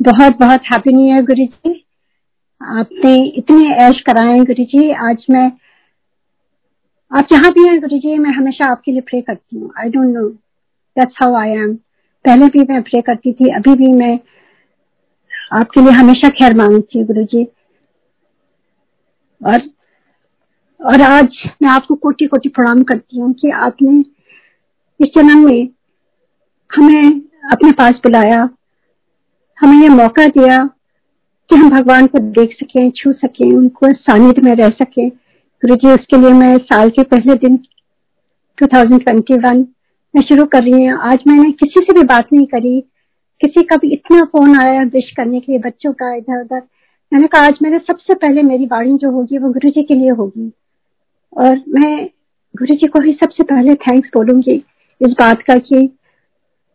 बहुत बहुत happy new year गुरु जी आपने इतने ऐश कराए गुरु जी आज मैं, आप जहाँ भी हैं गुरु जी मैं हमेशा आपके लिए प्रे करती हूँ। I don't know that's how I am पहले भी मैं प्रे करती थी, अभी भी मैं आपके लिए हमेशा खैर मांगती हूँ गुरु जी और और आज मैं आपको कोटि कोटि प्रणाम करती हूँ कि आपने इस जन्म में हमें अपने पास बुलाया। हमें ये मौका दिया कि हम भगवान को देख सकें, छू सकें, उनको सानिध्य में रह सकें। गुरु जी उसके लिए मैं साल के पहले दिन 2021 में शुरू कर रही हूँ। आज मैंने किसी से भी बात नहीं करी, किसी का भी इतना फ़ोन आया विश करने के लिए बच्चों का इधर उधर मैंने कहा, आज मैंने सबसे पहले मेरी वाणी जो होगी वो गुरु जी के लिए होगी। और मैं गुरु जी को ही सबसे पहले थैंक्स बोलूँगी इस बात का कि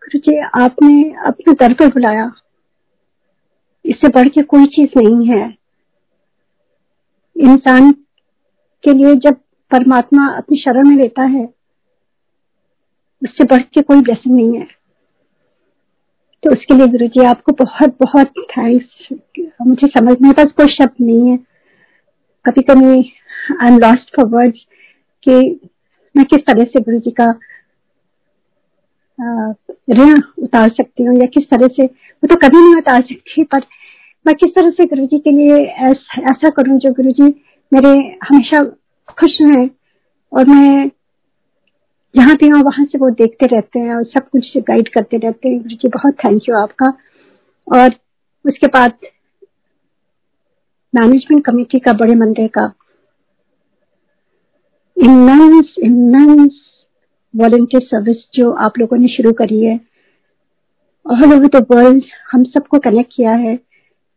गुरु जी आपने अपने दर पर बुलाया। इससे बढ़ के कोई चीज़ नहीं है। इंसान के लिए जब परमात्मा अपनी शरण में लेता है, उससे बढ़ के कोई ब्लेसिंग नहीं है। तो उसके लिए गुरु जी, आपको बहुत बहुत थैंक्स मुझे समझ, मेरे पास कोई शब्द नहीं है। कभी कभी I am lost for words कि मैं किस तरह से गुरु जी का ऋण उतार सकती हूँ या किस तरह से, वो तो कभी नहीं उतार सकती, पर मैं किस तरह से गुरु जी के लिए ऐसा करूँ जो गुरु जी मेरे हमेशा खुश हैं और मैं जहाँ भी हूँ वहाँ से वो देखते रहते हैं और सब कुछ गाइड करते रहते हैं। गुरु जी बहुत थैंक यू आपका। और उसके बाद मैनेजमेंट कमेटी का बड़े मंदिर का इमेंस इमेंस वॉलेंटियर सर्विस जो आप लोगों ने शुरू करी है। ऑल ओवर द वर्ल्ड हम सबको कनेक्ट किया है।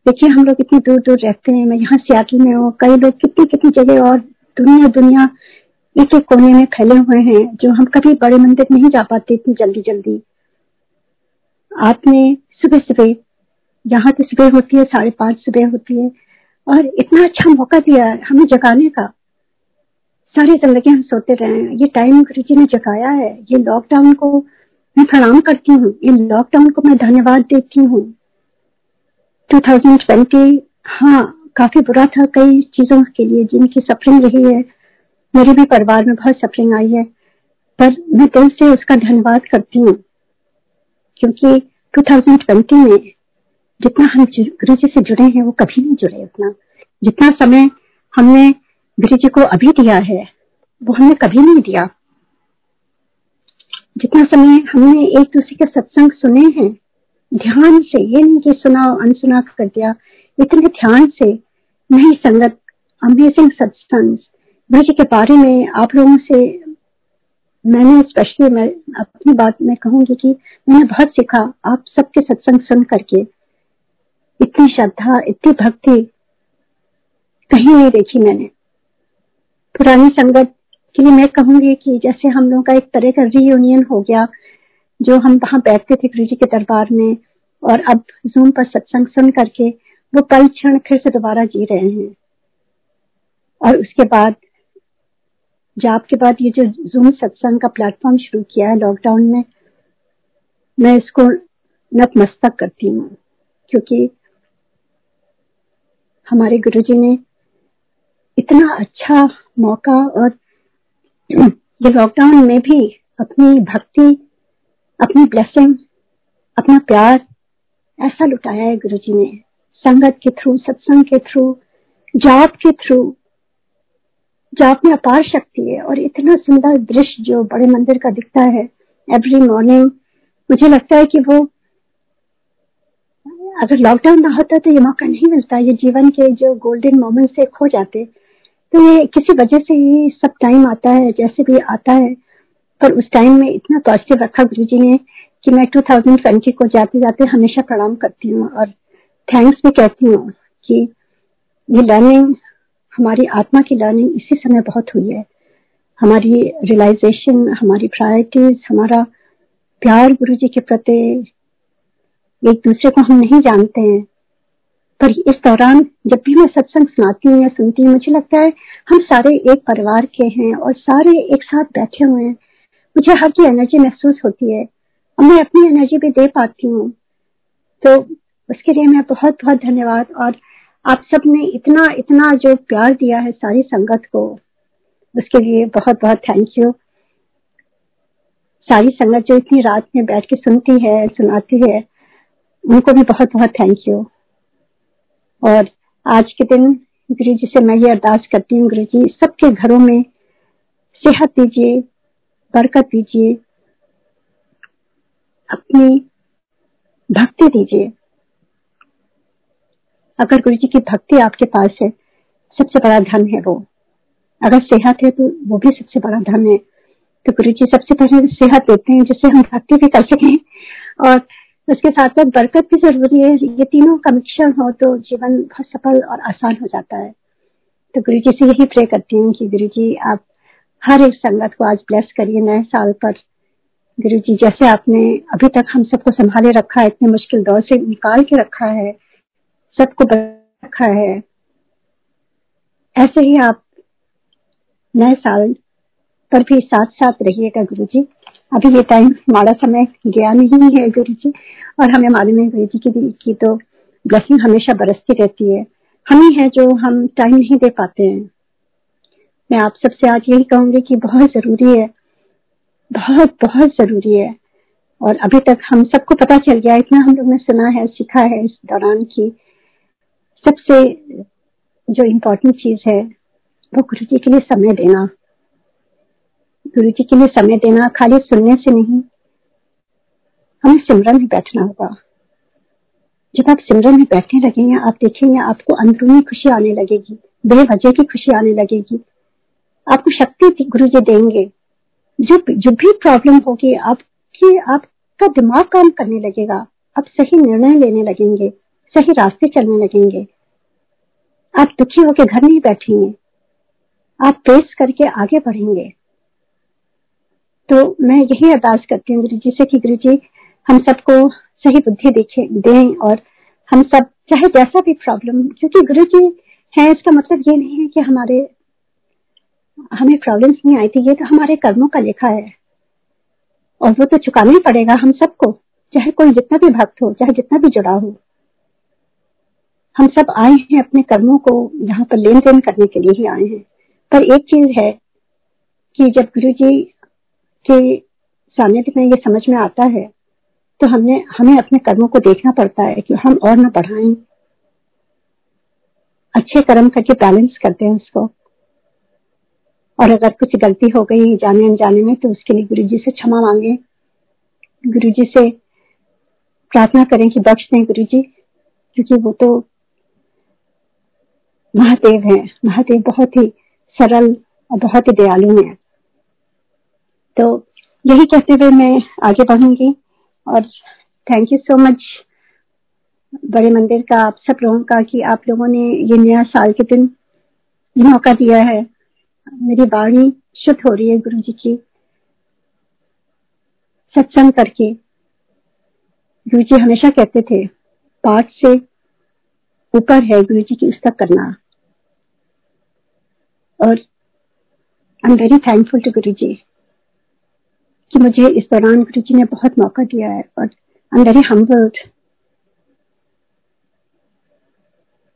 देखिए, हम लोग इतनी दूर दूर रहते हैं। मैं यहाँ सियाटल में हूँ। कई लोग कितनी कितनी जगह और दुनिया दुनिया एक एक कोने में फैले हुए हैं, जो हम कभी बड़े मंदिर नहीं जा पाते इतनी जल्दी जल्दी आपने सुबह सुबह यहाँ तो सुबह होती है, साढ़े पाँच सुबह होती है। और इतना अच्छा मौका दिया हमें जगाने का। सारी ज़िंदगी हम सोते रहे हैं। ये टाइम गुरु जी ने जगाया है। ये लॉकडाउन को मैं प्रणाम करती हूँ। इन लॉकडाउन को मैं धन्यवाद देती हूँ। 2020 हाँ काफ़ी बुरा था कई चीज़ों के लिए जिनकी सफरिंग रही है। मेरे भी परिवार में बहुत सफरिंग आई है। पर मैं दिल से उसका धन्यवाद करती हूँ। क्योंकि 2020 में जितना हम गुरु जी से जुड़े हैं, वो कभी नहीं जुड़े उतना। जितना समय हमने जी को अभी दिया है, वो हमने कभी नहीं दिया। जितना समय हमने एक दूसरे के सत्संग सुने हैं, ध्यान से, ये नहीं कि सुना अनसुना कर दिया इतने ध्यान से नहीं, संगत अमेजिंग सत्संग गुरु जी के बारे में आप लोगों से मैंने स्पेशली मैं, अपनी बात में कहूँगी कि मैंने बहुत सीखा आप सबके सत्संग सुन करके। इतनी श्रद्धा, इतनी भक्ति कहीं नहीं देखी मैंने। पुरानी संगत के लिए मैं कहूँगी कि जैसे हम लोगों का एक तरह का रीयूनियन हो गया, जो हम वहाँ बैठते थे गुरु जी के दरबार में, और अब जूम पर सत्संग सुन करके वो पल क्षण फिर से दोबारा जी रहे हैं। और उसके बाद, जाप के बाद ये जो जूम सत्संग का प्लेटफॉर्म शुरू किया है लॉकडाउन में, मैं इसको नतमस्तक करती हूँ, क्योंकि हमारे गुरुजी ने इतना अच्छा मौका और ये लॉकडाउन में भी अपनी भक्ति, अपनी ब्लेसिंग अपना प्यार ऐसा लुटाया है गुरु जी ने। संगत के थ्रू सत्संग के थ्रू जाप के थ्रू जाप में अपार शक्ति है और इतना सुंदर दृश्य जो बड़े मंदिर का दिखता है एवरी मॉर्निंग मुझे लगता है कि वो, अगर लॉकडाउन ना होता तो ये मौका नहीं मिलता। ये जीवन के जो गोल्डन मोमेंट से खो जाते। तो ये किसी वजह से ही सब टाइम आता है, जैसे भी आता है। पर उस टाइम में इतना पॉजिटिव रखा गुरु जी ने कि मैं 2020 को जाते जाते हमेशा प्रणाम करती हूँ और थैंक्स भी कहती हूँ कि ये लर्निंग हमारी आत्मा की लर्निंग इसी समय बहुत हुई है। हमारी रियलाइजेशन हमारी प्रायोरिटीज हमारा प्यार गुरु जी के प्रति एक दूसरे को हम नहीं जानते हैं। पर इस दौरान जब भी मैं सत्संग सुनाती हूँ या सुनती हूँ, मुझे लगता है हम सारे एक परिवार के हैं और सारे एक साथ बैठे हुए हैं। मुझे हर की एनर्जी महसूस होती है। और मैं अपनी एनर्जी भी दे पाती हूँ। तो उसके लिए मैं बहुत बहुत धन्यवाद और आप सबने इतना इतना जो प्यार दिया है सारी संगत को, उसके लिए बहुत बहुत थैंक यू सारी संगत जो इतनी रात में बैठ के सुनती है, सुनाती है, उनको भी बहुत बहुत थैंक यू और आज के दिन गुरु जी से मैं ये अरदास करती हूँ गुरु जी सबके घरों में सेहत दीजिए, बरकत दीजिए, अपनी भक्ति दीजिए। अगर गुरु जी की भक्ति आपके पास है, सबसे बड़ा धन है वो। अगर सेहत है तो वो भी सबसे बड़ा धन है। तो गुरु जी सबसे पहले सेहत देते हैं, जिससे हम भक्ति भी कर सकें और उसके साथ साथ बरकत भी ज़रूरी है। ये तीनों का मिश्रण हो तो जीवन बहुत सफल और आसान हो जाता है। तो गुरु जी से यही प्रे करती हूँ कि गुरु जी, आप हर एक संगत को आज ब्लेस करिए नए साल पर। गुरु जी, जैसे आपने अभी तक हम सबको संभाले रखा है, इतने मुश्किल दौर से निकाल के रखा है, सबको रखा है, ऐसे ही आप नए साल पर भी साथ साथ रहिएगा गुरु जी। अभी ये टाइम हमारा समय गया नहीं है गुरु जी। और हमें मालूम है गुरु जी की, की तो ब्लेसिंग हमेशा बरसती रहती है। हम ही है जो हम टाइम नहीं दे पाते हैं। मैं आप सबसे आज यही कहूँगी कि बहुत ज़रूरी है बहुत बहुत ज़रूरी है। और अभी तक हम सबको पता चल गया इतना हम लोग ने सुना है सीखा है इस दौरान की सबसे जो इम्पोर्टेंट चीज़ है वो गुरु जी के लिए समय देना। गुरु जी के लिए समय देना खाली सुनने से नहीं, हमें सिमरन में बैठना होगा। जब आप सिमरन में बैठने लगेंगे, आप देखेंगे आपको अंदरूनी खुशी आने लगेगी, बेवजह की खुशी आने लगेगी। आपको शक्ति गुरु जी देंगे। जो जो भी प्रॉब्लम होगी, आपकी, आपका दिमाग काम करने लगेगा। आप सही निर्णय लेने लगेंगे, सही रास्ते चलने लगेंगे। आप दुखी होकर घर नहीं बैठेंगे। आप प्रेस करके आगे बढ़ेंगे। तो मैं यही अरदास करती हूँ गुरु जी से कि गुरु जी हम सबको सही बुद्धि देखे, दें और हम सब, चाहे जैसा भी प्रॉब्लम क्योंकि गुरु जी है, इसका मतलब ये नहीं है कि हमारे, हमें प्रॉब्लम्स नहीं आई थी, ये तो हमारे कर्मों का लेखा है। और वो तो चुकाना ही पड़ेगा हम सबको, चाहे कोई जितना भी भक्त हो, चाहे जितना भी जुड़ा हो। हम सब आए हैं अपने कर्मों को यहाँ पर लेन देन करने के लिए ही आए हैं। पर एक चीज़ है कि जब गुरु जी के सानिध्य में ये समझ में आता है तो हमने, हमें अपने कर्मों को देखना पड़ता है कि हम और ना बढ़ाएँ। अच्छे कर्म करके बैलेंस करते हैं उसको। और अगर कुछ गलती हो गई जाने अनजाने में तो उसके लिए गुरु जी से क्षमा मांगे। गुरु जी से प्रार्थना करें कि बख्श दें गुरु जी क्योंकि वो तो महादेव है। महादेव बहुत ही सरल और बहुत ही दयालु है। तो यही कहते हुए मैं आगे बढ़ूँगी और थैंक यू सो मच बड़े मंदिर का आप सब लोगों का कि आप लोगों ने ये नया साल के दिन ये मौका दिया है। मेरी वाणी शुद्ध हो रही है गुरु जी की। सत्संग करके गुरु जी हमेशा कहते थे, पाठ से ऊपर है गुरु जी की उसका करना। और I am very thankful to Guru ji कि मुझे इस दौरान गुरु जी ने बहुत मौका दिया है और आई एम वेरी हम्बल्ड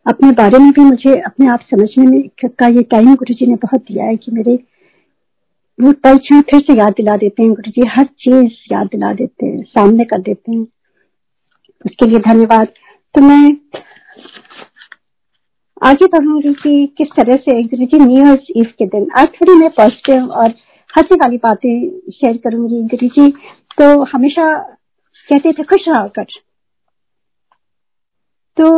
अपने बारे में भी मुझे अपने आप समझने में का ये टाइम गुरु जी ने बहुत दिया है कि मेरे वो पल क्षण फिर से याद दिला देते हैं। गुरु जी हर चीज़ याद दिला देते हैं, सामने कर देते हैं। उसके लिए धन्यवाद। तो मैं आगे बढ़ूँगी कि किस तरह से गुरु जी न्यू ईयर ईव के दिन, आज थोड़ी मैं पॉजिटिव और हँसी वाली बातें शेयर करूँगी गुरु जी। तो हमेशा कहते थे खुश रहा कर तो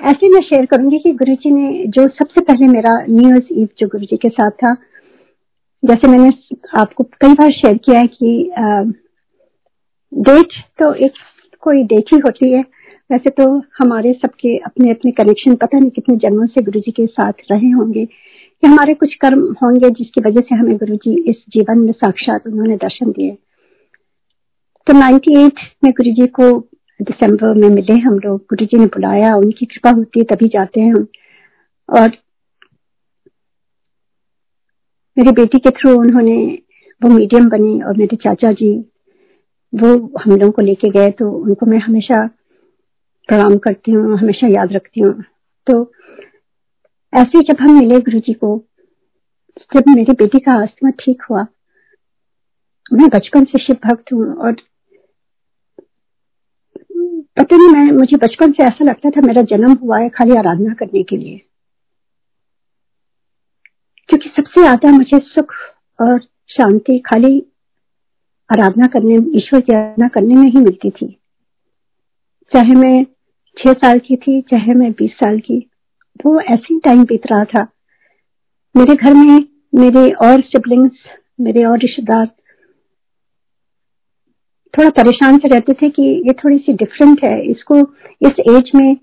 ऐसे मैं शेयर करूँगी कि गुरु जी ने, जो सबसे पहले मेरा न्यू ईयर ईव जो गुरु जी के साथ था, जैसे मैंने आपको कई बार शेयर किया है कि डेट तो एक कोई डेट ही होती है। वैसे तो हमारे सबके अपने अपने कनेक्शन पता नहीं कितने जन्मों से गुरु जी के साथ रहे होंगे। कि हमारे कुछ कर्म होंगे जिसकी वजह से हमें गुरु जी इस जीवन में साक्षात उन्होंने दर्शन दिए। तो 98 में गुरु जी को दिसंबर में मिले हम लोग। गुरु जी ने बुलाया, उनकी कृपा होती है तभी जाते हैं हम। और मेरी बेटी के थ्रू उन्होंने वो मीडियम बनी और मेरे चाचा जी, वो हम लोगों को लेके गए। तो उनको मैं हमेशा प्रणाम करती हूँ, हमेशा याद रखती हूँ। तो ऐसे जब हम मिले गुरु जी को, जब मेरी बेटी का आस्थमा ठीक हुआ, मैं बचपन से शिव भक्त हूँ और पता नहीं, मैं, मुझे बचपन से ऐसा लगता था मेरा जन्म हुआ है खाली आराधना करने के लिए। क्योंकि सबसे ज़्यादा मुझे सुख और शांति खाली आराधना करने, ईश्वर की आराधना करने में ही मिलती थी। चाहे मैं छह साल की थी, चाहे मैं बीस साल की वो ऐसे ही टाइम बीत रहा था। मेरे घर में मेरे और सिबलिंग्स मेरे और रिश्तेदार थोड़ा परेशान से रहते थे कि ये थोड़ी सी डिफरेंट है। इसको इस एज में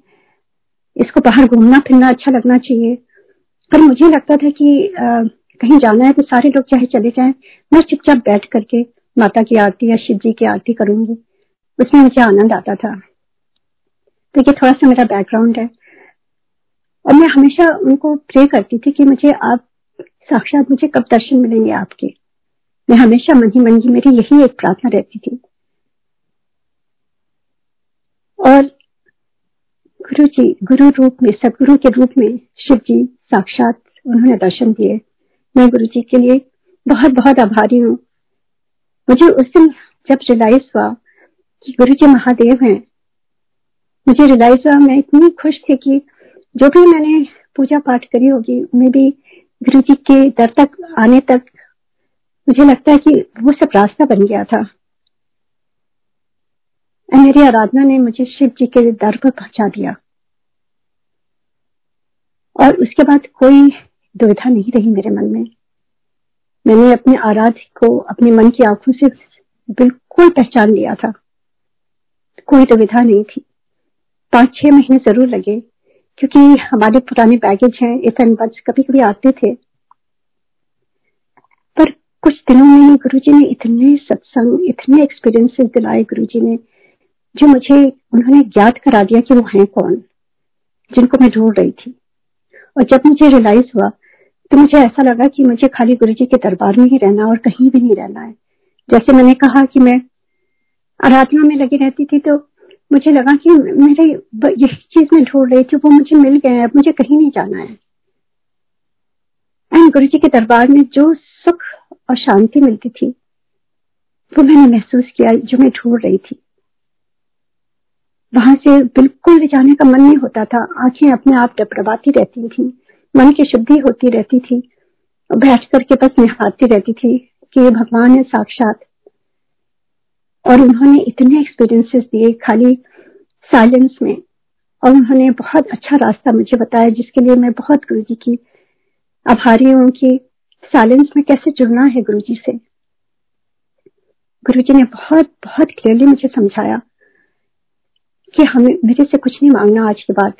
इसको बाहर घूमना फिरना अच्छा लगना चाहिए। पर मुझे लगता था कि आ, कहीं जाना है तो सारे लोग चाहे चले जाएँ मैं चुपचाप बैठ करके माता की आरती या शिव जी की आरती करूँगी। उसमें मुझे आनंद आता था। तो ये थोड़ा सा मेरा बैकग्राउंड है। और मैं हमेशा उनको प्रे करती थी कि मुझे आप साक्षात मुझे कब दर्शन मिलेंगे आपके। मैं हमेशा मन ही मन ही मेरी यही एक प्रार्थना रहती थी। और गुरु जी गुरु रूप में, सदगुरु के रूप में शिव जी साक्षात उन्होंने दर्शन दिए। मैं गुरु जी के लिए बहुत बहुत आभारी हूँ। मुझे उस दिन जब रियलाइज़ हुआ कि गुरु जी महादेव हैं, मुझे रियलाइज़ हुआ, मैं इतनी खुश थी कि जो भी मैंने पूजा पाठ करी होगी मैं भी गुरु जी के दर तक, आने तक, मुझे लगता है कि वो सब रास्ता बन गया था। मेरी आराधना ने मुझे शिव जी के दर पर पहुँचा दिया। और उसके बाद कोई दुविधा नहीं रही मेरे मन में। मैंने अपने आराध्य को अपने मन की आँखों से बिल्कुल पहचान लिया था। कोई दुविधा नहीं थी। पाँच छह महीने ज़रूर लगे। क्योंकि हमारे पुराने बैगेज हैं इफ़ एंड बट्स कभी कभी आते थे। पर कुछ दिनों में गुरु जी ने इतने सत्संग, इतने एक्सपीरियंसेस दिलाए गुरु जी ने, जो मुझे, उन्होंने याद करा दिया कि वो हैं कौन, जिनको मैं ढूंढ रही थी। और जब मुझे रियलाइज़ हुआ तो मुझे ऐसा लगा कि मुझे खाली गुरु जी के दरबार में ही रहना और कहीं भी नहीं रहना है। जैसे मैंने कहा कि मैं आराधना में लगी रहती थी तो मुझे लगा कि मेरे यही चीज़ में ढूंढ रही थी, वो मुझे मिल गए अब मुझे कहीं नहीं जाना है। एंड गुरु जी के दरबार में जो सुख और शांति मिलती थी, वो मैंने महसूस किया जो मैं ढूंढ रही थी। वहाँ से बिल्कुल भी जाने का मन नहीं होता था, आँखें अपने आप डबडबाती रहती थी, मन की शुद्धि होती रहती थी, बैठ करके बस निहारती रहती थी कि ये भगवान है साक्षात। और उन्होंने इतने एक्सपीरियंसेस दिए खाली साइलेंस में। और उन्होंने बहुत अच्छा रास्ता मुझे बताया, जिसके लिए मैं बहुत गुरु जी की आभारी हूँ कि साइलेंस में कैसे जुड़ना है गुरु जी से। गुरु जी ने बहुत बहुत क्लियरली मुझे समझाया कि हमें, मेरे से कुछ नहीं मांगना आज के बाद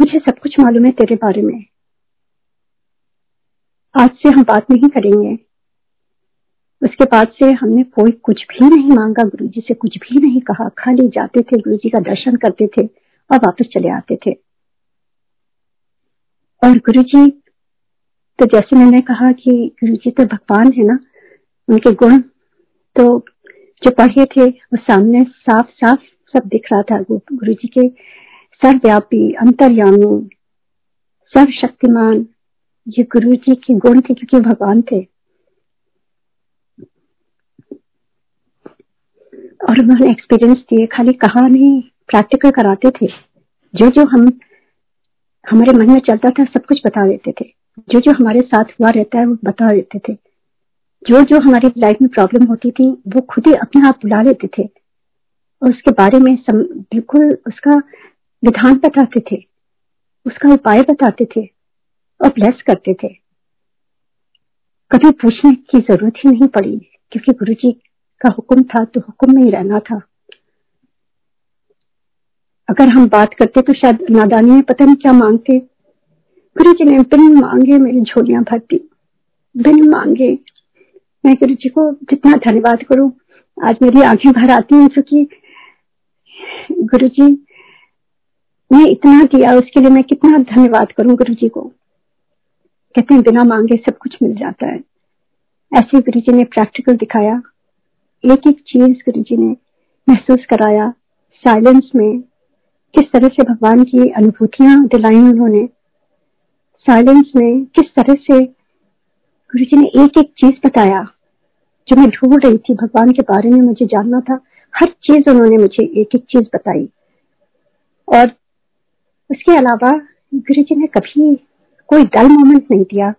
मुझे सब कुछ मालूम है तेरे बारे में। आज से हम बात नहीं करेंगे। उसके बाद से हमने कोई कुछ भी नहीं मांगा गुरु जी से कुछ भी नहीं कहा। खाली जाते थे गुरु जी का दर्शन करते थे और वापस चले आते थे। और गुरु जी तो जैसे मैंने कहा कि गुरु जी तो भगवान है ना, उनके गुण तो जो पढ़े थे, वो सामने साफ़ साफ़ सब दिख रहा था। गुरु जी के सर्वव्यापी, अंतर्यामी, सर्वशक्तिमान, ये गुरु जी के गुण थे क्योंकि भगवान थे। और उन्होंने एक्सपीरियंस दिए खाली कहा नहीं प्रैक्टिकल कराते थे। जो जो हम हमारे मन में चलता था सब कुछ बता देते थे। जो जो हमारे साथ हुआ रहता है वो बता देते थे। जो जो हमारी लाइफ में प्रॉब्लम होती थी वो खुद ही अपने आप बुला लेते थे। और उसके बारे में सम, बिल्कुल उसका विधान बताते थे। उसका उपाय बताते थे और ब्लेस करते थे। कभी पूछने की ज़रूरत ही नहीं पड़ी क्योंकि गुरु जी का हुक्म था तो हुक्म में ही रहना था। अगर हम बात करते तो शायद नादानी में पता नहीं क्या मांगते। गुरु जी ने बिन मांगे मेरी झोलियाँ भरती बिन मांगे। मैं गुरु जी को जितना धन्यवाद करूँ, आज मेरी आँखें भर आती हैं क्योंकि गुरु जी ने इतना दिया, उसके लिए मैं कितना धन्यवाद करूँ गुरु जी को। कहते हैं, बिना मांगे सब कुछ मिल जाता है। ऐसे गुरु जी ने प्रैक्टिकल दिखाया। एक एक चीज़ गुरु जी ने महसूस कराया साइलेंस में, किस तरह से भगवान की अनुभूतियाँ दिलाई उन्होंने। साइलेंस में किस तरह से गुरु जी ने एक एक चीज़ बताया, जो मैं ढूंढ रही थी, भगवान के बारे में मुझे जानना था। हर चीज़ उन्होंने मुझे एक एक चीज़ बताई। और उसके अलावा गुरु जी ने कभी कोई डल मोमेंट नहीं दिया।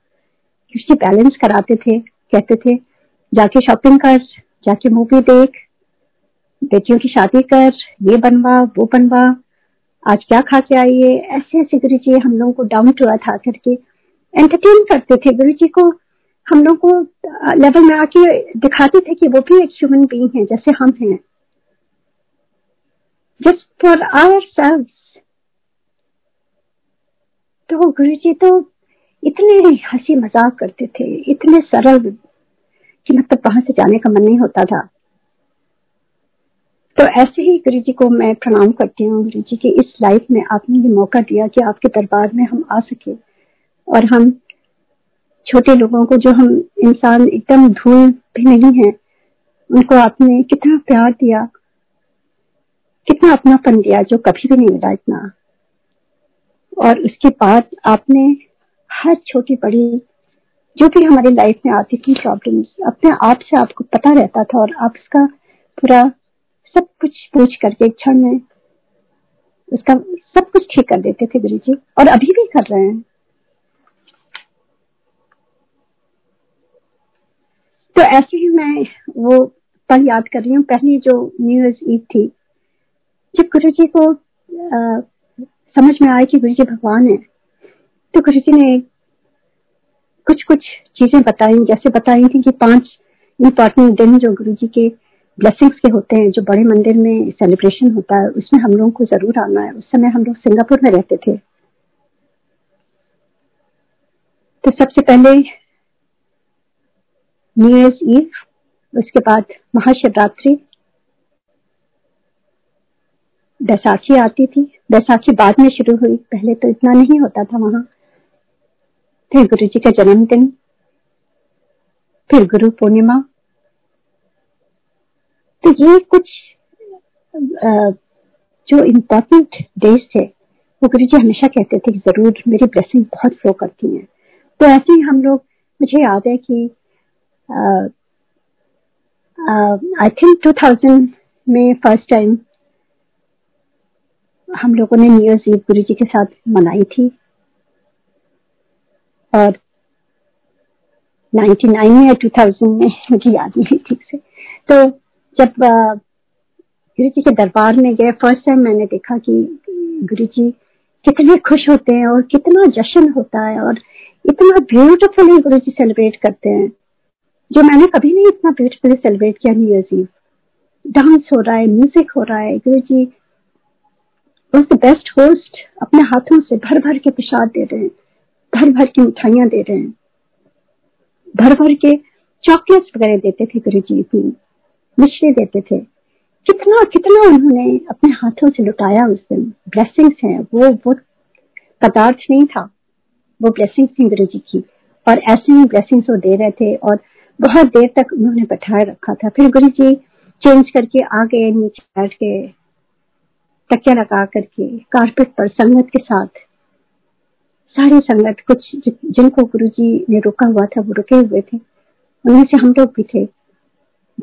बैलेंस कराते थे, कहते थे, जाके शॉपिंग कर जाके मूवी देख, बेटियों की शादी कर, ये बनवा, वो बनवा, आज क्या खा के आई है? ऐसे ऐसे गुरु जी हम लोगों को डाउन टू अर्थ आकर के एंटरटेन करते थे। गुरु जी को हम लोग को लेवल में आके दिखाते थे कि वो भी एक ह्यूमन बीइंग है, जैसे हम हैं। जस्ट फॉर आवर सेल्व्स तो गुरु जी तो इतने हँसी मज़ाक करते थे, इतने सरल कि मतलब वहाँ से जाने का मन नहीं होता था। तो ऐसे ही गुरु जी को मैं प्रणाम करती हूँ। गुरु जी की इस लाइफ में आपने ये मौका दिया कि आपके दरबार में हम आ सके और हम छोटे लोगों को जो हम इंसान एकदम धूल भी नहीं है, उनको आपने कितना प्यार दिया, कितना अपनापन दिया जो कभी भी नहीं मिला इतना। और उसके बाद आपने हर छोटी बड़ी जो भी हमारी लाइफ में आती थी प्रॉब्लम्स अपने आप से आपको पता रहता था और आप उसका पूरा सब कुछ पूछ करके एक क्षण में उसका सब कुछ ठीक कर देते थे गुरु जी और अभी भी कर रहे हैं। तो ऐसे ही मैं वो पल याद कर रही हूँ। पहली जो न्यू ईयर ईद थी जब गुरु जी को आ, समझ में आया कि गुरु जी भगवान है तो गुरु जी ने कुछ कुछ चीज़ें बताई, जैसे बताई थी कि पाँच इम्पोर्टेंट दिन जो गुरु जी के ब्लेसिंग्स के होते हैं, जो बड़े मंदिर में सेलिब्रेशन होता है, उसमें हम लोगों को ज़रूर आना है। उस समय हम लोग सिंगापुर में रहते थे। तो सबसे पहले न्यू ईयर्स ईव उसके बाद महाशिवरात्रि, बैसाखी आती थी। बैसाखी बाद में शुरू हुई, पहले तो इतना नहीं होता था वहाँ। फिर गुरु जी का जन्मदिन, फिर गुरु पूर्णिमा। तो ये कुछ जो इम्पोर्टेंट डेज़ थे, वो गुरु जी हमेशा कहते थे कि ज़रूर मेरी ब्लेसिंग बहुत फ्लो करती हैं। तो ऐसे ही हम लोग, मुझे याद है कि आई थिंक 2000 में फ़र्स्ट टाइम हम लोगों ने न्यू ईयर ईव गुरु जी के साथ मनाई थी। और 99 में या 2000 में मुझे याद नहीं ठीक से। तो जब गुरु जी के दरबार में गए फ़र्स्ट टाइम मैंने देखा कि गुरु जी कितने खुश होते हैं और कितना जश्न होता है और इतना ब्यूटीफुली गुरु जी सेलिब्रेट करते हैं। जो मैंने कभी नहीं इतना ब्यूटीफुली सेलिब्रेट किया न्यू ईयर ईव डांस हो रहा है म्यूज़िक हो रहा है गुरु जी बेस्ट होस्ट अपने हाथों से भर भर के प्रसाद दे रहे हैं। भर भर की मिठाइयाँ दे रहे हैं। भर भर के चॉकलेट्स वगैरह देते थे गुरु जी इतनी मिश्री देते थे। कितना कितना उन्होंने अपने हाथों से लुटाया उस दिन। ब्लेसिंग्स हैं, वो वो पदार्थ नहीं था। वो ब्लेसिंग्स थी गुरु जी की। और ऐसे ही ब्लेसिंग्स वो दे रहे थे और बहुत देर तक उन्होंने बैठाए रखा था। फिर गुरु जी चेंज करके आ गए नीचे बैठ के, तकिया लगा करके कारपेट पर संगत के साथ। सारी संगत कुछ जिनको गुरु जी ने रोका हुआ था, वो रुके हुए थे। उनमें से हम लोग भी थे।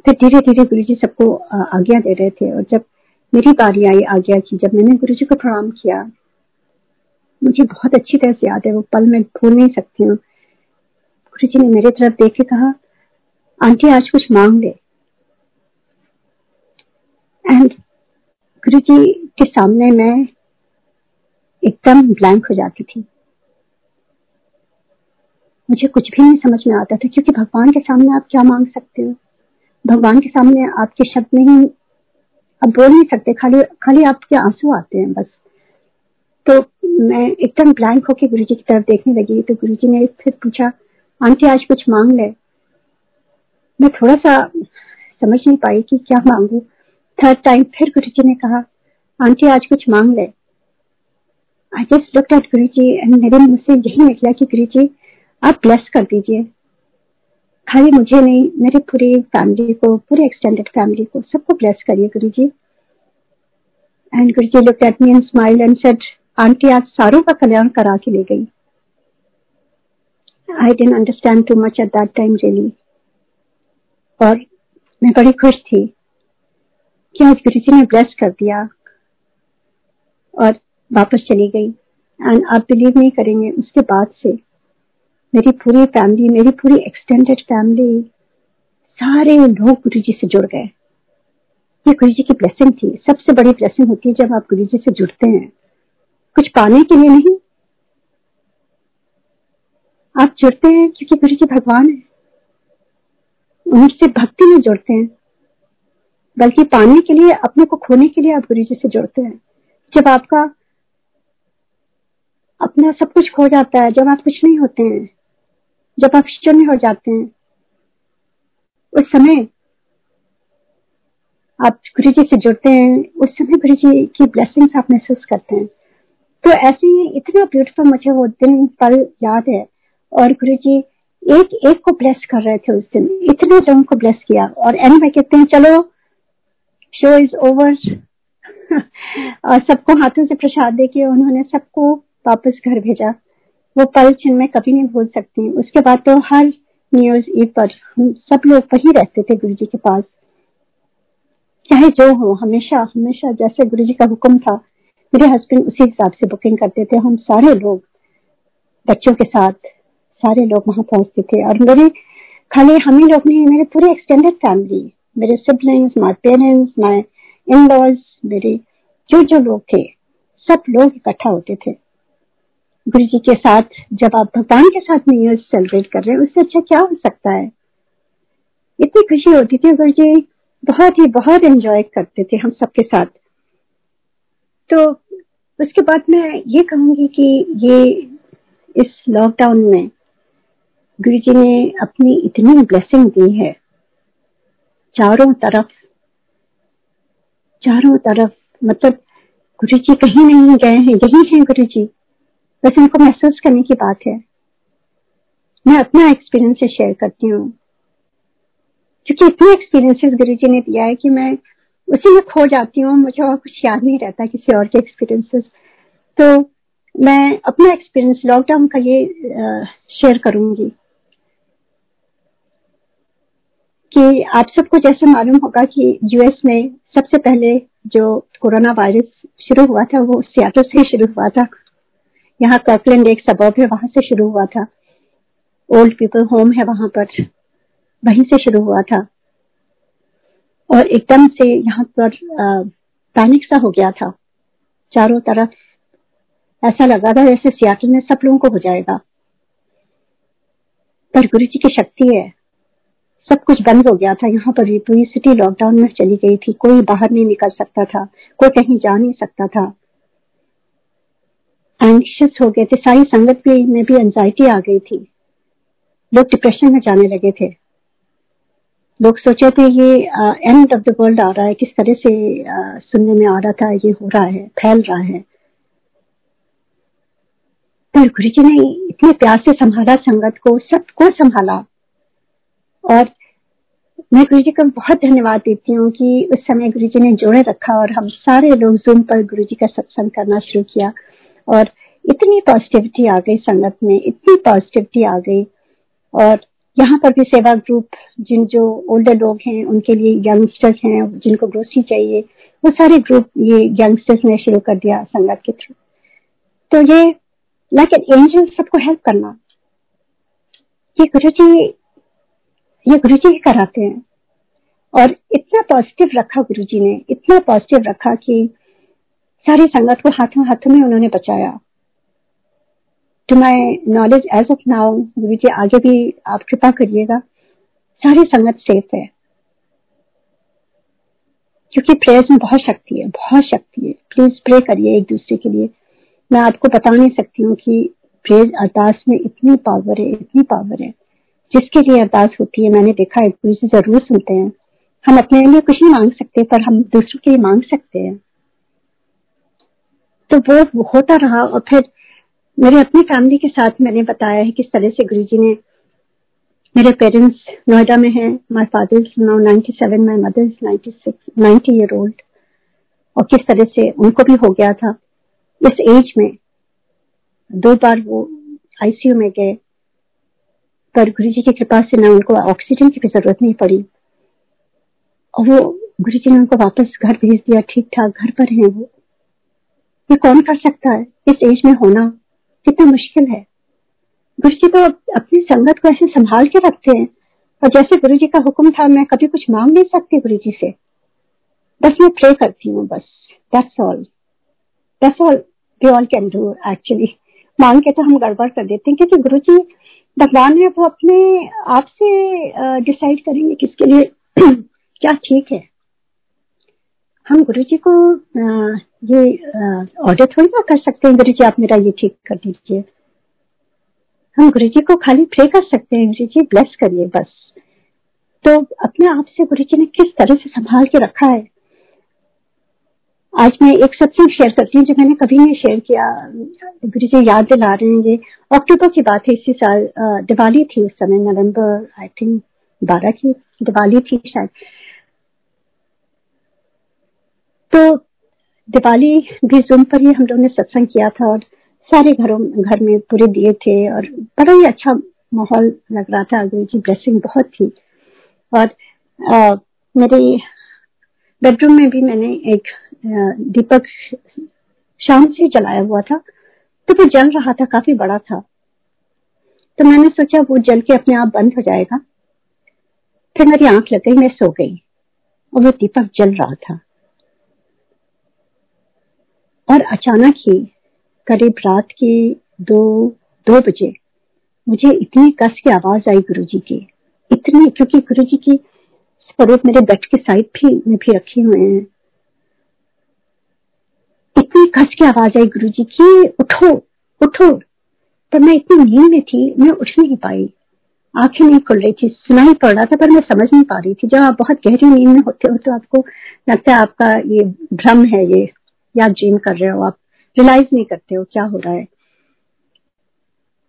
फिर धीरे धीरे गुरु जी सबको आज्ञा दे रहे थे और जब मेरी बारी आई आज्ञा की, जब मैंने गुरु जी को प्रणाम किया, मुझे बहुत अच्छी तरह से याद है, वो पल मैं भूल नहीं सकती हूँ। गुरु जी ने मेरे तरफ़ देख कहा, आंटी, आज कुछ मांग ले। एंड गुरु जी के सामने मैं एकदम ब्लैंक हो जाती थी। मुझे कुछ भी नहीं समझ में आता था, क्योंकि भगवान के सामने आप क्या मांग सकते हो? भगवान के सामने आपके शब्द नहीं अब बोल नहीं सकते, खाली खाली आपके आँसू आते हैं बस। तो मैं एकदम ब्लैंक होके गुरु जी की तरफ़ देखने लगी तो गुरु जी ने फिर पूछा, आंटी, आज कुछ मांग ले? मैं थोड़ा सा समझ नहीं पाई कि क्या मांगू। थर्ड टाइम फिर गुरु जी ने कहा, आंटी, आज कुछ मांग ले। I just look at Guru ji and मेरे मुँह से यही निकला कि गुरु जी आप ब्लेस कर दीजिए। खाली मुझे नहीं, मेरी पूरी फैमिली को, पूरे एक्सटेंडेड फैमिली को सबको ब्लेस करिए Guru ji and Guru ji look at me and smile and said aunty, आज सारों का कल्याण करा के ले गई। I didn't understand too much at that time really और मैं बड़ी खुश थी कि आज गुरु जी ने ब्लेस कर दिया और वापस चली गई। एंड आप बिलीव नहीं करेंगे, उसके बाद से मेरी पूरी फैमिली मेरी पूरी एक्सटेंडेड फैमिली सारे लोग गुरु जी से जुड़ गए। ये गुरु जी की ब्लेसिंग थी। सबसे बड़ी ब्लेसिंग होती है जब आप गुरु जी से जुड़ते हैं। कुछ पाने के लिए नहीं। आप जुड़ते हैं क्योंकि गुरु जी भगवान है। उनसे भक्ति में जुड़ते हैं। बल्कि पाने के लिए, अपने को खोने के लिए आप गुरु जी से जुड़ते हैं। जब आपका अपना सब कुछ खो जाता है, जब आप कुछ नहीं होते हैं जब आप शून्य हो जाते हैं, उस समय आप गुरु जी से जुड़ते हैं, उस समय गुरु जी की ब्लेसिंग्स आप महसूस करते हैं। तो ऐसे ही इतना ब्यूटीफुल मुझे वो दिन पल याद है और गुरु जी एक एक को ब्लेस कर रहे थे उस दिन। इतने लोगों को ब्लेस किया और एनी में कहते हैं, चलो शो इज़ ओवर और सबको हाथों से प्रसाद देके उन्होंने सबको वापस घर भेजा। वो पल जिन में कभी नहीं भूल सकती। उसके बाद तो हर न्यूज़ ईद पर हम सब लोग वही रहते थे गुरु जी के पास। चाहे जो हो, हमेशा हमेशा जैसे गुरु जी का हुक्म था, मेरे हस्बैंड उसी हिसाब से बुकिंग करते थे। हम सारे लोग, बच्चों के साथ, सारे लोग वहाँ पहुँचते थे। और मेरे खाली हम ही लोग नहीं, मेरे पूरे एक्सटेंडेड फैमिली मेरे siblings my parents my in laws मेरे जो जो लोग थे, सब लोग इकट्ठा होते थे। गुरु जी के साथ, जब आप भगवान के साथ न्यू ईयर सेलिब्रेट कर रहे हैं, उससे अच्छा क्या हो सकता है? इतनी खुशी होती थी, गुरु जी बहुत ही, बहुत एंजॉय करते थे हम सबके साथ। तो उसके बाद मैं ये कहूँगी कि ये इस लॉकडाउन में गुरु जी ने अपनी इतनी ब्लेसिंग दी है। चारों तरफ़ चारों तरफ़ मतलब गुरु जी कहीं नहीं गए हैं, यही है गुरु जी। बस इनको महसूस करने की बात है। मैं अपना एक्सपीरियंस शेयर करती हूँ। क्योंकि इतने एक्सपीरियंसेस गुरु जी ने दिया है कि मैं उसी में खो जाती हूँ, मुझे और कुछ याद नहीं रहता किसी और के एक्सपीरियंसेस तो मैं अपना एक्सपीरियंस लॉकडाउन का ये शेयर करूँगी कि आप सबको जैसे मालूम होगा कि यूएस में सबसे पहले जो कोरोना वायरस शुरू हुआ था, वो सियाटो से शुरू हुआ था। यहाँ कर्कलैंड एक सबब है, वहाँ से शुरू हुआ था। ओल्ड पीपल होम है वहाँ पर। वहीं से शुरू हुआ था। और एकदम से यहाँ पर पैनिक सा हो गया था। चारों तरफ़ ऐसा लगा था जैसे सियाटल में सब लोगों को हो जाएगा। पर गुरु जी की शक्ति है। सब कुछ बंद हो गया था। यहाँ पर पूरी सिटी लॉकडाउन में चली गई थी। कोई बाहर नहीं निकल सकता था। कोई कहीं जा नहीं सकता था। एंशियस हो गए थे। सारी संगत भी में भी एंजाइटी आ गई थी। लोग डिप्रेशन में जाने लगे थे। लोग सोचे थे ये एंड ऑफ़ द वर्ल्ड आ रहा है किस तरह से आ, सुनने में आ रहा था ये हो रहा है फैल रहा है। पर गुरु जी ने इतने प्यार से संभाला संगत को सबको संभाला। और मैं गुरु जी का बहुत धन्यवाद देती हूँ कि उस समय गुरु जी ने जोड़े रखा और हम सारे लोग जूम पर गुरु जी का सत्संग करना शुरू किया। और इतनी पॉजिटिविटी आ गई संगत में, इतनी पॉजिटिविटी आ गई। और यहाँ पर भी सेवा ग्रुप जिन जो ओल्डर लोग हैं, उनके लिए यंगस्टर्स हैं, जिनको ग्रोसरी चाहिए, वो सारे ग्रुप ये यंगस्टर्स ने शुरू कर दिया संगत के थ्रू तो ये लाइक एन एंजल सबको हेल्प करना। ये गुरु जी ये गुरु जी ही कराते हैं। और इतना पॉजिटिव रखा गुरु जी ने, इतना पॉजिटिव रखा कि सारी संगत को हाथों हाथों में उन्होंने बचाया। To my knowledge as of now Guru ji, आगे भी आप कृपा करिएगा। सारी संगत सेफ़ है। क्योंकि प्रेयर्स में बहुत शक्ति है, बहुत शक्ति है। प्लीज़ प्रे करिए एक दूसरे के लिए। मैं आपको बता नहीं सकती हूँ कि प्रेज अरदास में इतनी पावर है, इतनी पावर है। जिसके लिए अरदास होती है, मैंने देखा है, गुरु जी ज़रूर सुनते हैं। हम अपने लिए कुछ नहीं मांग सकते, पर हम दूसरों के लिए मांग सकते हैं। तो वो होता रहा और फिर मेरे अपनी फैमिली के साथ मैंने बताया है किस तरह से गुरु जी ने मेरे पेरेंट्स नोएडा में हैं my father now 97 my mother is 96 90 year old और किस तरह से उनको भी हो गया था। इस एज में दो बार वो आईसीयू में गए, पर गुरु जी की कृपा से ना उनको ऑक्सीजन की भी ज़रूरत नहीं पड़ी। और वो गुरु जी ने उनको वापस घर भेज दिया ठीक ठाक घर पर है वो। ये कौन कर सकता है? इस एज में होना कितना मुश्किल है। गुरु जी तो अपनी संगत को ऐसे संभाल के रखते हैं। और जैसे गुरु जी का हुक्म था, मैं कभी कुछ मांग नहीं सकती गुरु जी से। बस मैं प्रे करती हूँ, बस। That's all that's all we all can do actually मांग के तो हम गड़बड़ कर देते हैं, क्योंकि गुरु जी भगवान है, वो अपने आप से डिसाइड करेंगे किसके लिए क्या ठीक है। हम गुरु जी को आ, ये ऑर्डर थोड़ी ना कर सकते हैं गुरु जी आप मेरा ये ठीक कर दीजिए। हम गुरु जी को खाली प्रे कर सकते हैं गुरु जी ब्लेस करिए बस। तो अपने आप से गुरु जी ने किस तरह से संभाल के रखा है? आज मैं एक सत्संग शेयर करती हूँ जो मैंने कभी नहीं शेयर किया। गुरु जी याद दिला रहे हैं ये। अक्टूबर की बात है इसी साल दिवाली थी उस समय नवंबर आई थिंक बारह की दिवाली थी शायद। तो दिवाली भी जूम पर ही हम लोगों ने सत्संग किया था और सारे घरों घर में पूरे दिए थे और बड़ा ही अच्छा माहौल लग रहा था। गुरु जी ब्लेसिंग बहुत थी। और आ, मेरे बेडरूम में भी मैंने एक दीपक शाम से जलाया हुआ था। तो वो जल रहा था काफ़ी बड़ा था। तो मैंने सोचा वो जल के अपने आप बंद हो जाएगा। फिर मेरी आँख लग गई मैं सो गई और वो दीपक जल रहा था। और अचानक ही करीब रात के दो दो बजे मुझे इतनी कस की आवाज़ आई गुरुजी की। इतनी, क्योंकि गुरुजी की स्वरूप मेरे बेड के साइड भी, में भी रखे हुए हैं। इतनी कस की आवाज़ आई गुरुजी की, उठो उठो। पर मैं इतनी नींद में थी, मैं उठ नहीं पाई। आँखें नहीं खुल रही थी, सुनाई पड़ रहा था, पर मैं समझ नहीं पा रही थी। जब आप बहुत गहरी नींद में होते हो तो आपको लगता है आपका ये भ्रम है, ये या ड्रीम कर रहे हो आप रियलाइज़ नहीं करते हो क्या हो रहा है।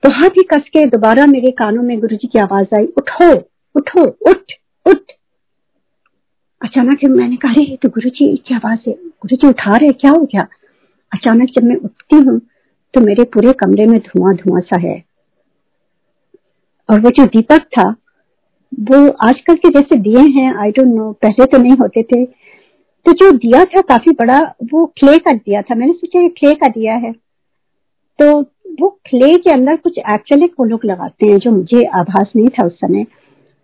बहुत ही कस के दोबारा मेरे कानों में गुरु जी की आवाज़ आई, उठो उठो, उठ उठ। अचानक से मैंने कहा, अरे तो गुरु जी की आवाज़ है गुरु जी उठा रहे क्या हो गया? अचानक जब मैं उठती हूँ तो मेरे पूरे कमरे में धुआँ धुआँ सा है। और वो जो दीपक था, वो आजकल के जैसे दिए हैं आई डोंट नो पहले तो नहीं होते थे तो जो दिया था काफ़ी बड़ा, वो क्ले का दिया था। मैंने सोचा ये क्ले का दिया है। तो वो क्ले के अंदर कुछ एक्चुअली वो लोग लगाते हैं, जो मुझे आभास नहीं था उस समय।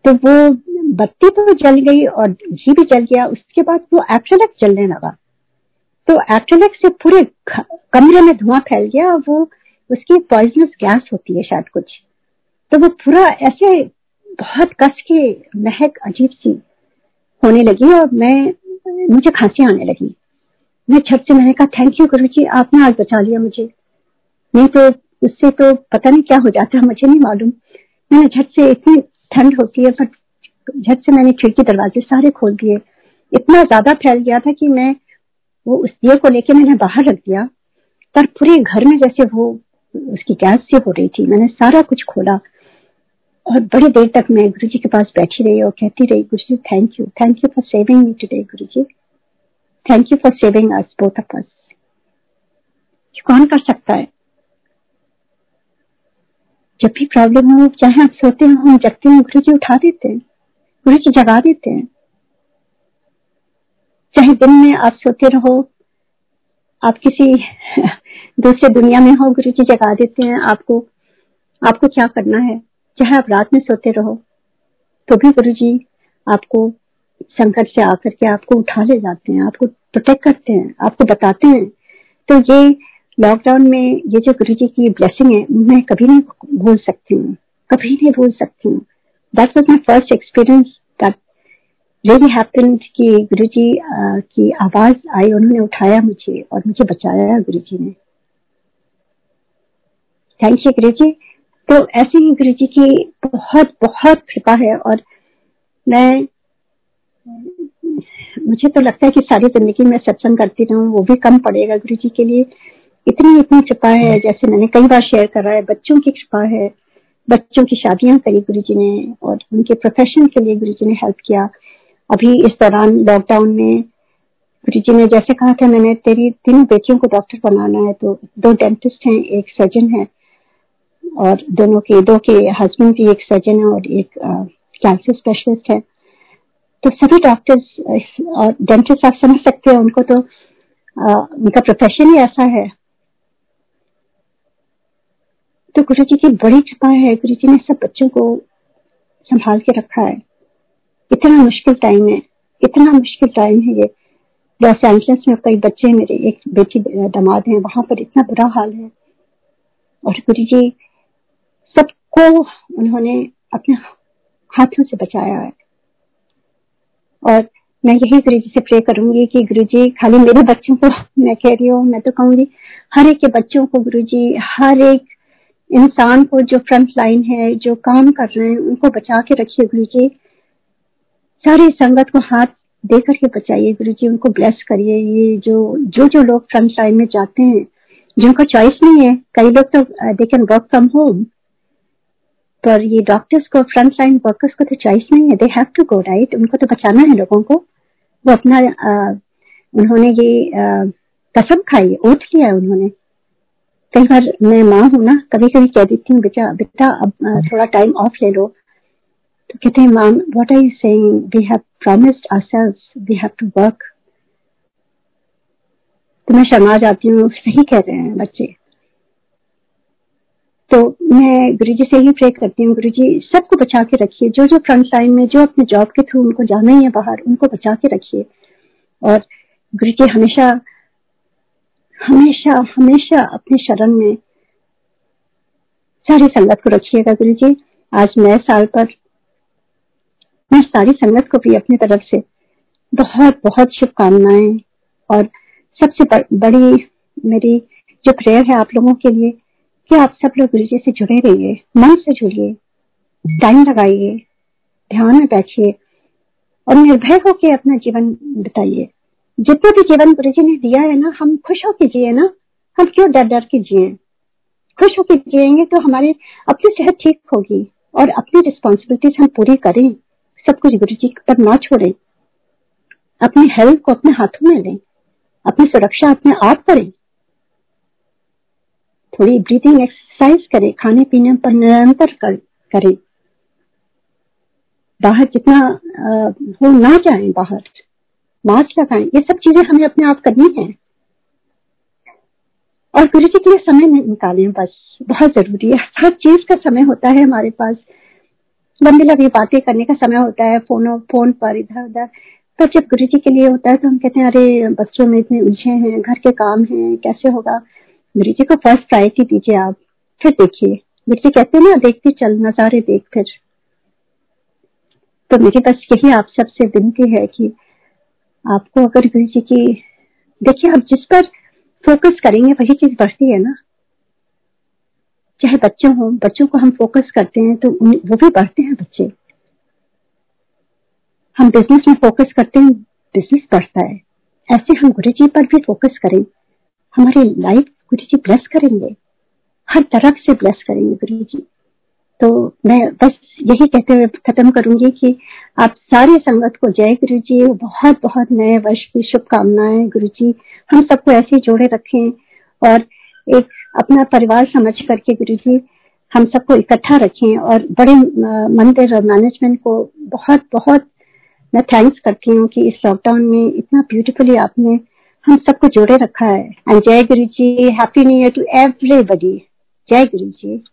तो वो बत्ती तो जल गई और घी भी जल गया, उसके बाद वो एक्चुअलिक जलने लगा। तो एक्चुअलिक से पूरे कमरे में धुआँ फैल गया वो, उसकी पॉइजनस गैस होती है शायद कुछ। तो वो पूरा ऐसे बहुत कस के महक अजीब सी होने लगी और मैं मुझे खांसी आने लगी। मैं छत से मैंने कहा थैंक यू गुरु जी आपने आज बचा लिया मुझे। नहीं तो उससे तो पता नहीं क्या हो जाता, मुझे नहीं मालूम। मैंने झट से इतनी ठंड होती है, पर झट से मैंने खिड़की दरवाजे सारे खोल दिए। इतना ज़्यादा फैल गया था कि मैं वो उस दिए को लेके मैंने बाहर रख दिया। पर पूरे घर में जैसे वो, उसकी गैस से हो रही थी, मैंने सारा कुछ खोला। और बड़ी देर तक मैं गुरु जी के पास बैठी रही और कहती रही Guru ji thank you thank you for saving me today Guru ji thank you for saving us both of us कौन कर सकता है? जब भी प्रॉब्लम हो चाहे आप सोते हो, हम जगते हैं गुरु जी उठा देते हैं। गुरु जी जगा देते हैं। चाहे दिन में आप सोते रहो, आप किसी दूसरे दुनिया में हो गुरु जी जगा देते हैं। आपको आपको क्या करना है? चाहे आप रात में सोते रहो तो भी गुरु जी आपको संकट से आकर के आपको उठा ले जाते हैं, आपको प्रोटेक्ट करते हैं, आपको बताते हैं। तो ये लॉकडाउन में ये जो गुरु जी की ब्लेसिंग है, मैं कभी नहीं भूल सकती हूँ, कभी नहीं भूल सकती हूँ। That was my first experience that really happened कि गुरु जी की आवाज़ आई, उन्होंने उठाया मुझे और मुझे बचाया गुरु जी ने। थैंक यू गुरु जी तो ऐसे ही गुरु जी की बहुत बहुत कृपा है और मैं मुझे तो लगता है कि सारी ज़िंदगी में सत्संग करती रहूँ वो भी कम पड़ेगा गुरु जी के लिए। इतनी इतनी कृपा है जैसे मैंने कई बार शेयर करा है बच्चों की कृपा है बच्चों की शादियाँ करी गुरु जी ने और उनके प्रोफेशन के लिए गुरु जी ने हेल्प किया। अभी इस दौरान लॉकडाउन में गुरु जी ने जैसे कहा था मैंने तेरी तीनों बेटियों को डॉक्टर बनाना है तो दो डेंटिस्ट हैं एक सर्जन है। और दोनों के दो के हस्बैंड भी एक सर्जन है और एक कैंसर स्पेशलिस्ट है। तो सभी डॉक्टर्स और डेंटिस्ट आप समझ सकते हैं उनको तो आ, उनका प्रोफेशन ही ऐसा है। तो गुरु जी की बड़ी कृपा है गुरु जी ने सब बच्चों को संभाल के रखा है। इतना मुश्किल टाइम है इतना मुश्किल टाइम है ये। लॉस एंजल्स में कई बच्चे मेरे एक बेटी दामाद है वहाँ पर इतना बुरा हाल है। और गुरु जी सबको उन्होंने अपने हाथों से बचाया है। और मैं यही गुरु जी से प्रे करूँगी कि गुरु जी खाली मेरे बच्चों को मैं कह रही हूँ, मैं तो कहूँगी, हर एक के बच्चों को गुरु जी हर एक इंसान को जो फ्रंट लाइन है, जो काम कर रहे हैं, उनको बचा के रखिए गुरु जी सारी संगत को हाथ दे करके बचाइए गुरु जी उनको ब्लेस करिए। ये जो जो जो लोग फ्रंट लाइन में जाते हैं, जिनका चॉइस नहीं है, कई लोग तो they can work from home पर ये डॉक्टर्स को फ्रंट लाइन वर्कर्स को तो चॉइस नहीं है। They have to go right उनको तो बचाना है लोगों को। वो अपना आ, उन्होंने ये कसम खाई ओथ किया है उन्होंने। कई बार मैं माँ हूँ ना कभी कभी कह देती हूँ बेटा बेटा अब थोड़ा टाइम ऑफ़ ले लो। तो कहते हैं ma'am what are you saying we have we have to work तो मैं शर्मा जाती हूँ सही कह रहे हैं बच्चे। तो मैं गुरु जी से ही प्रे करती हूँ गुरु जी सबको बचा के रखिए। जो जो फ्रंट लाइन में, जो अपने जॉब के थ्रू उनको जाना ही है बाहर, उनको बचा के रखिए। और गुरु जी हमेशा हमेशा हमेशा अपने शरण में सारी संगत को रखिएगा गुरु जी आज नए साल पर मैं सारी संगत को भी अपनी तरफ़ से बहुत बहुत शुभकामनाएँ और सबसे बड़ी मेरी जो प्रेयर है आप लोगों के लिए कि आप सब लोग गुरु जी से जुड़े रहिए, मन से जुड़िए, टाइम लगाइए, ध्यान में बैठिए और निर्भय होकर अपना जीवन बिताइए। जितना भी जीवन गुरु जी ने दिया है ना, हम खुश होकर जिए ना, हम क्यों डर डर के जिए? खुश होकर जिएँगे तो हमारे, अपनी सेहत ठीक होगी और अपनी रिस्पॉन्सिबिलिटीज हम पूरी करें, सब कुछ गुरु जी पर ना छोड़े। अपनी हेल्थ को अपने हाथों में लें, अपनी सुरक्षा अपने आप करें। थोड़ी ब्रीथिंग एक्सरसाइज करें खाने पीने पर निरंतर कर, बाहर जितना हो ना जाए बाहर मास्क लगाएँ ये सब चीज़ें हमें अपने आप करनी है। और गुरु जी के लिए समय निकालें बस बहुत ज़रूरी है। हर चीज़ का समय होता है हमारे पास। लंबी लंबी बातें करने का समय होता है फ़ोन फ़ोन पर इधर उधर। पर जब गुरु जी के लिए होता है तो हम कहते हैं अरे बच्चों में इतने उलझे हैं घर के काम हैं कैसे होगा? गुरु जी को फ़र्स्ट प्रायोरिटी दीजिए आप, फिर देखिए। गुरु जी कहते हैं ना, देखते चल नजारे देख फिर तो मेरी बस यही आप सबसे विनती है कि आपको अगर गुरु जी की, देखिए आप जिस पर फोकस करेंगे, वही चीज़ बढ़ती है ना। चाहे बच्चे हों, बच्चों को हम फोकस करते हैं तो वो भी बढ़ते हैं बच्चे। हम बिज़नेस में फोकस करते हैं बिज़नेस बढ़ता है। ऐसे हम गुरु जी पर भी फोकस करें। हमारी लाइफ गुरु जी ब्लेस करेंगे। हर तरफ़ से ब्लेस करेंगे गुरु जी। तो मैं बस यही कहते हुए खत्म करूँगी कि आप सारे संगत को जय गुरु जी। बहुत बहुत नए वर्ष की शुभकामनाएँ गुरु जी। हम सबको ऐसे जोड़े रखें और एक अपना परिवार समझ करके गुरु जी, हम सबको इकट्ठा रखें और बड़े मंदिर और मैनेजमेंट को बहुत बहुत मैं थैंक्स करती हूँ कि इस लॉकडाउन में इतना ब्यूटीफुली आपने हम सबको जोड़े रखा है। एंड जय Guru ji happy new year to everybody जय गुरु जी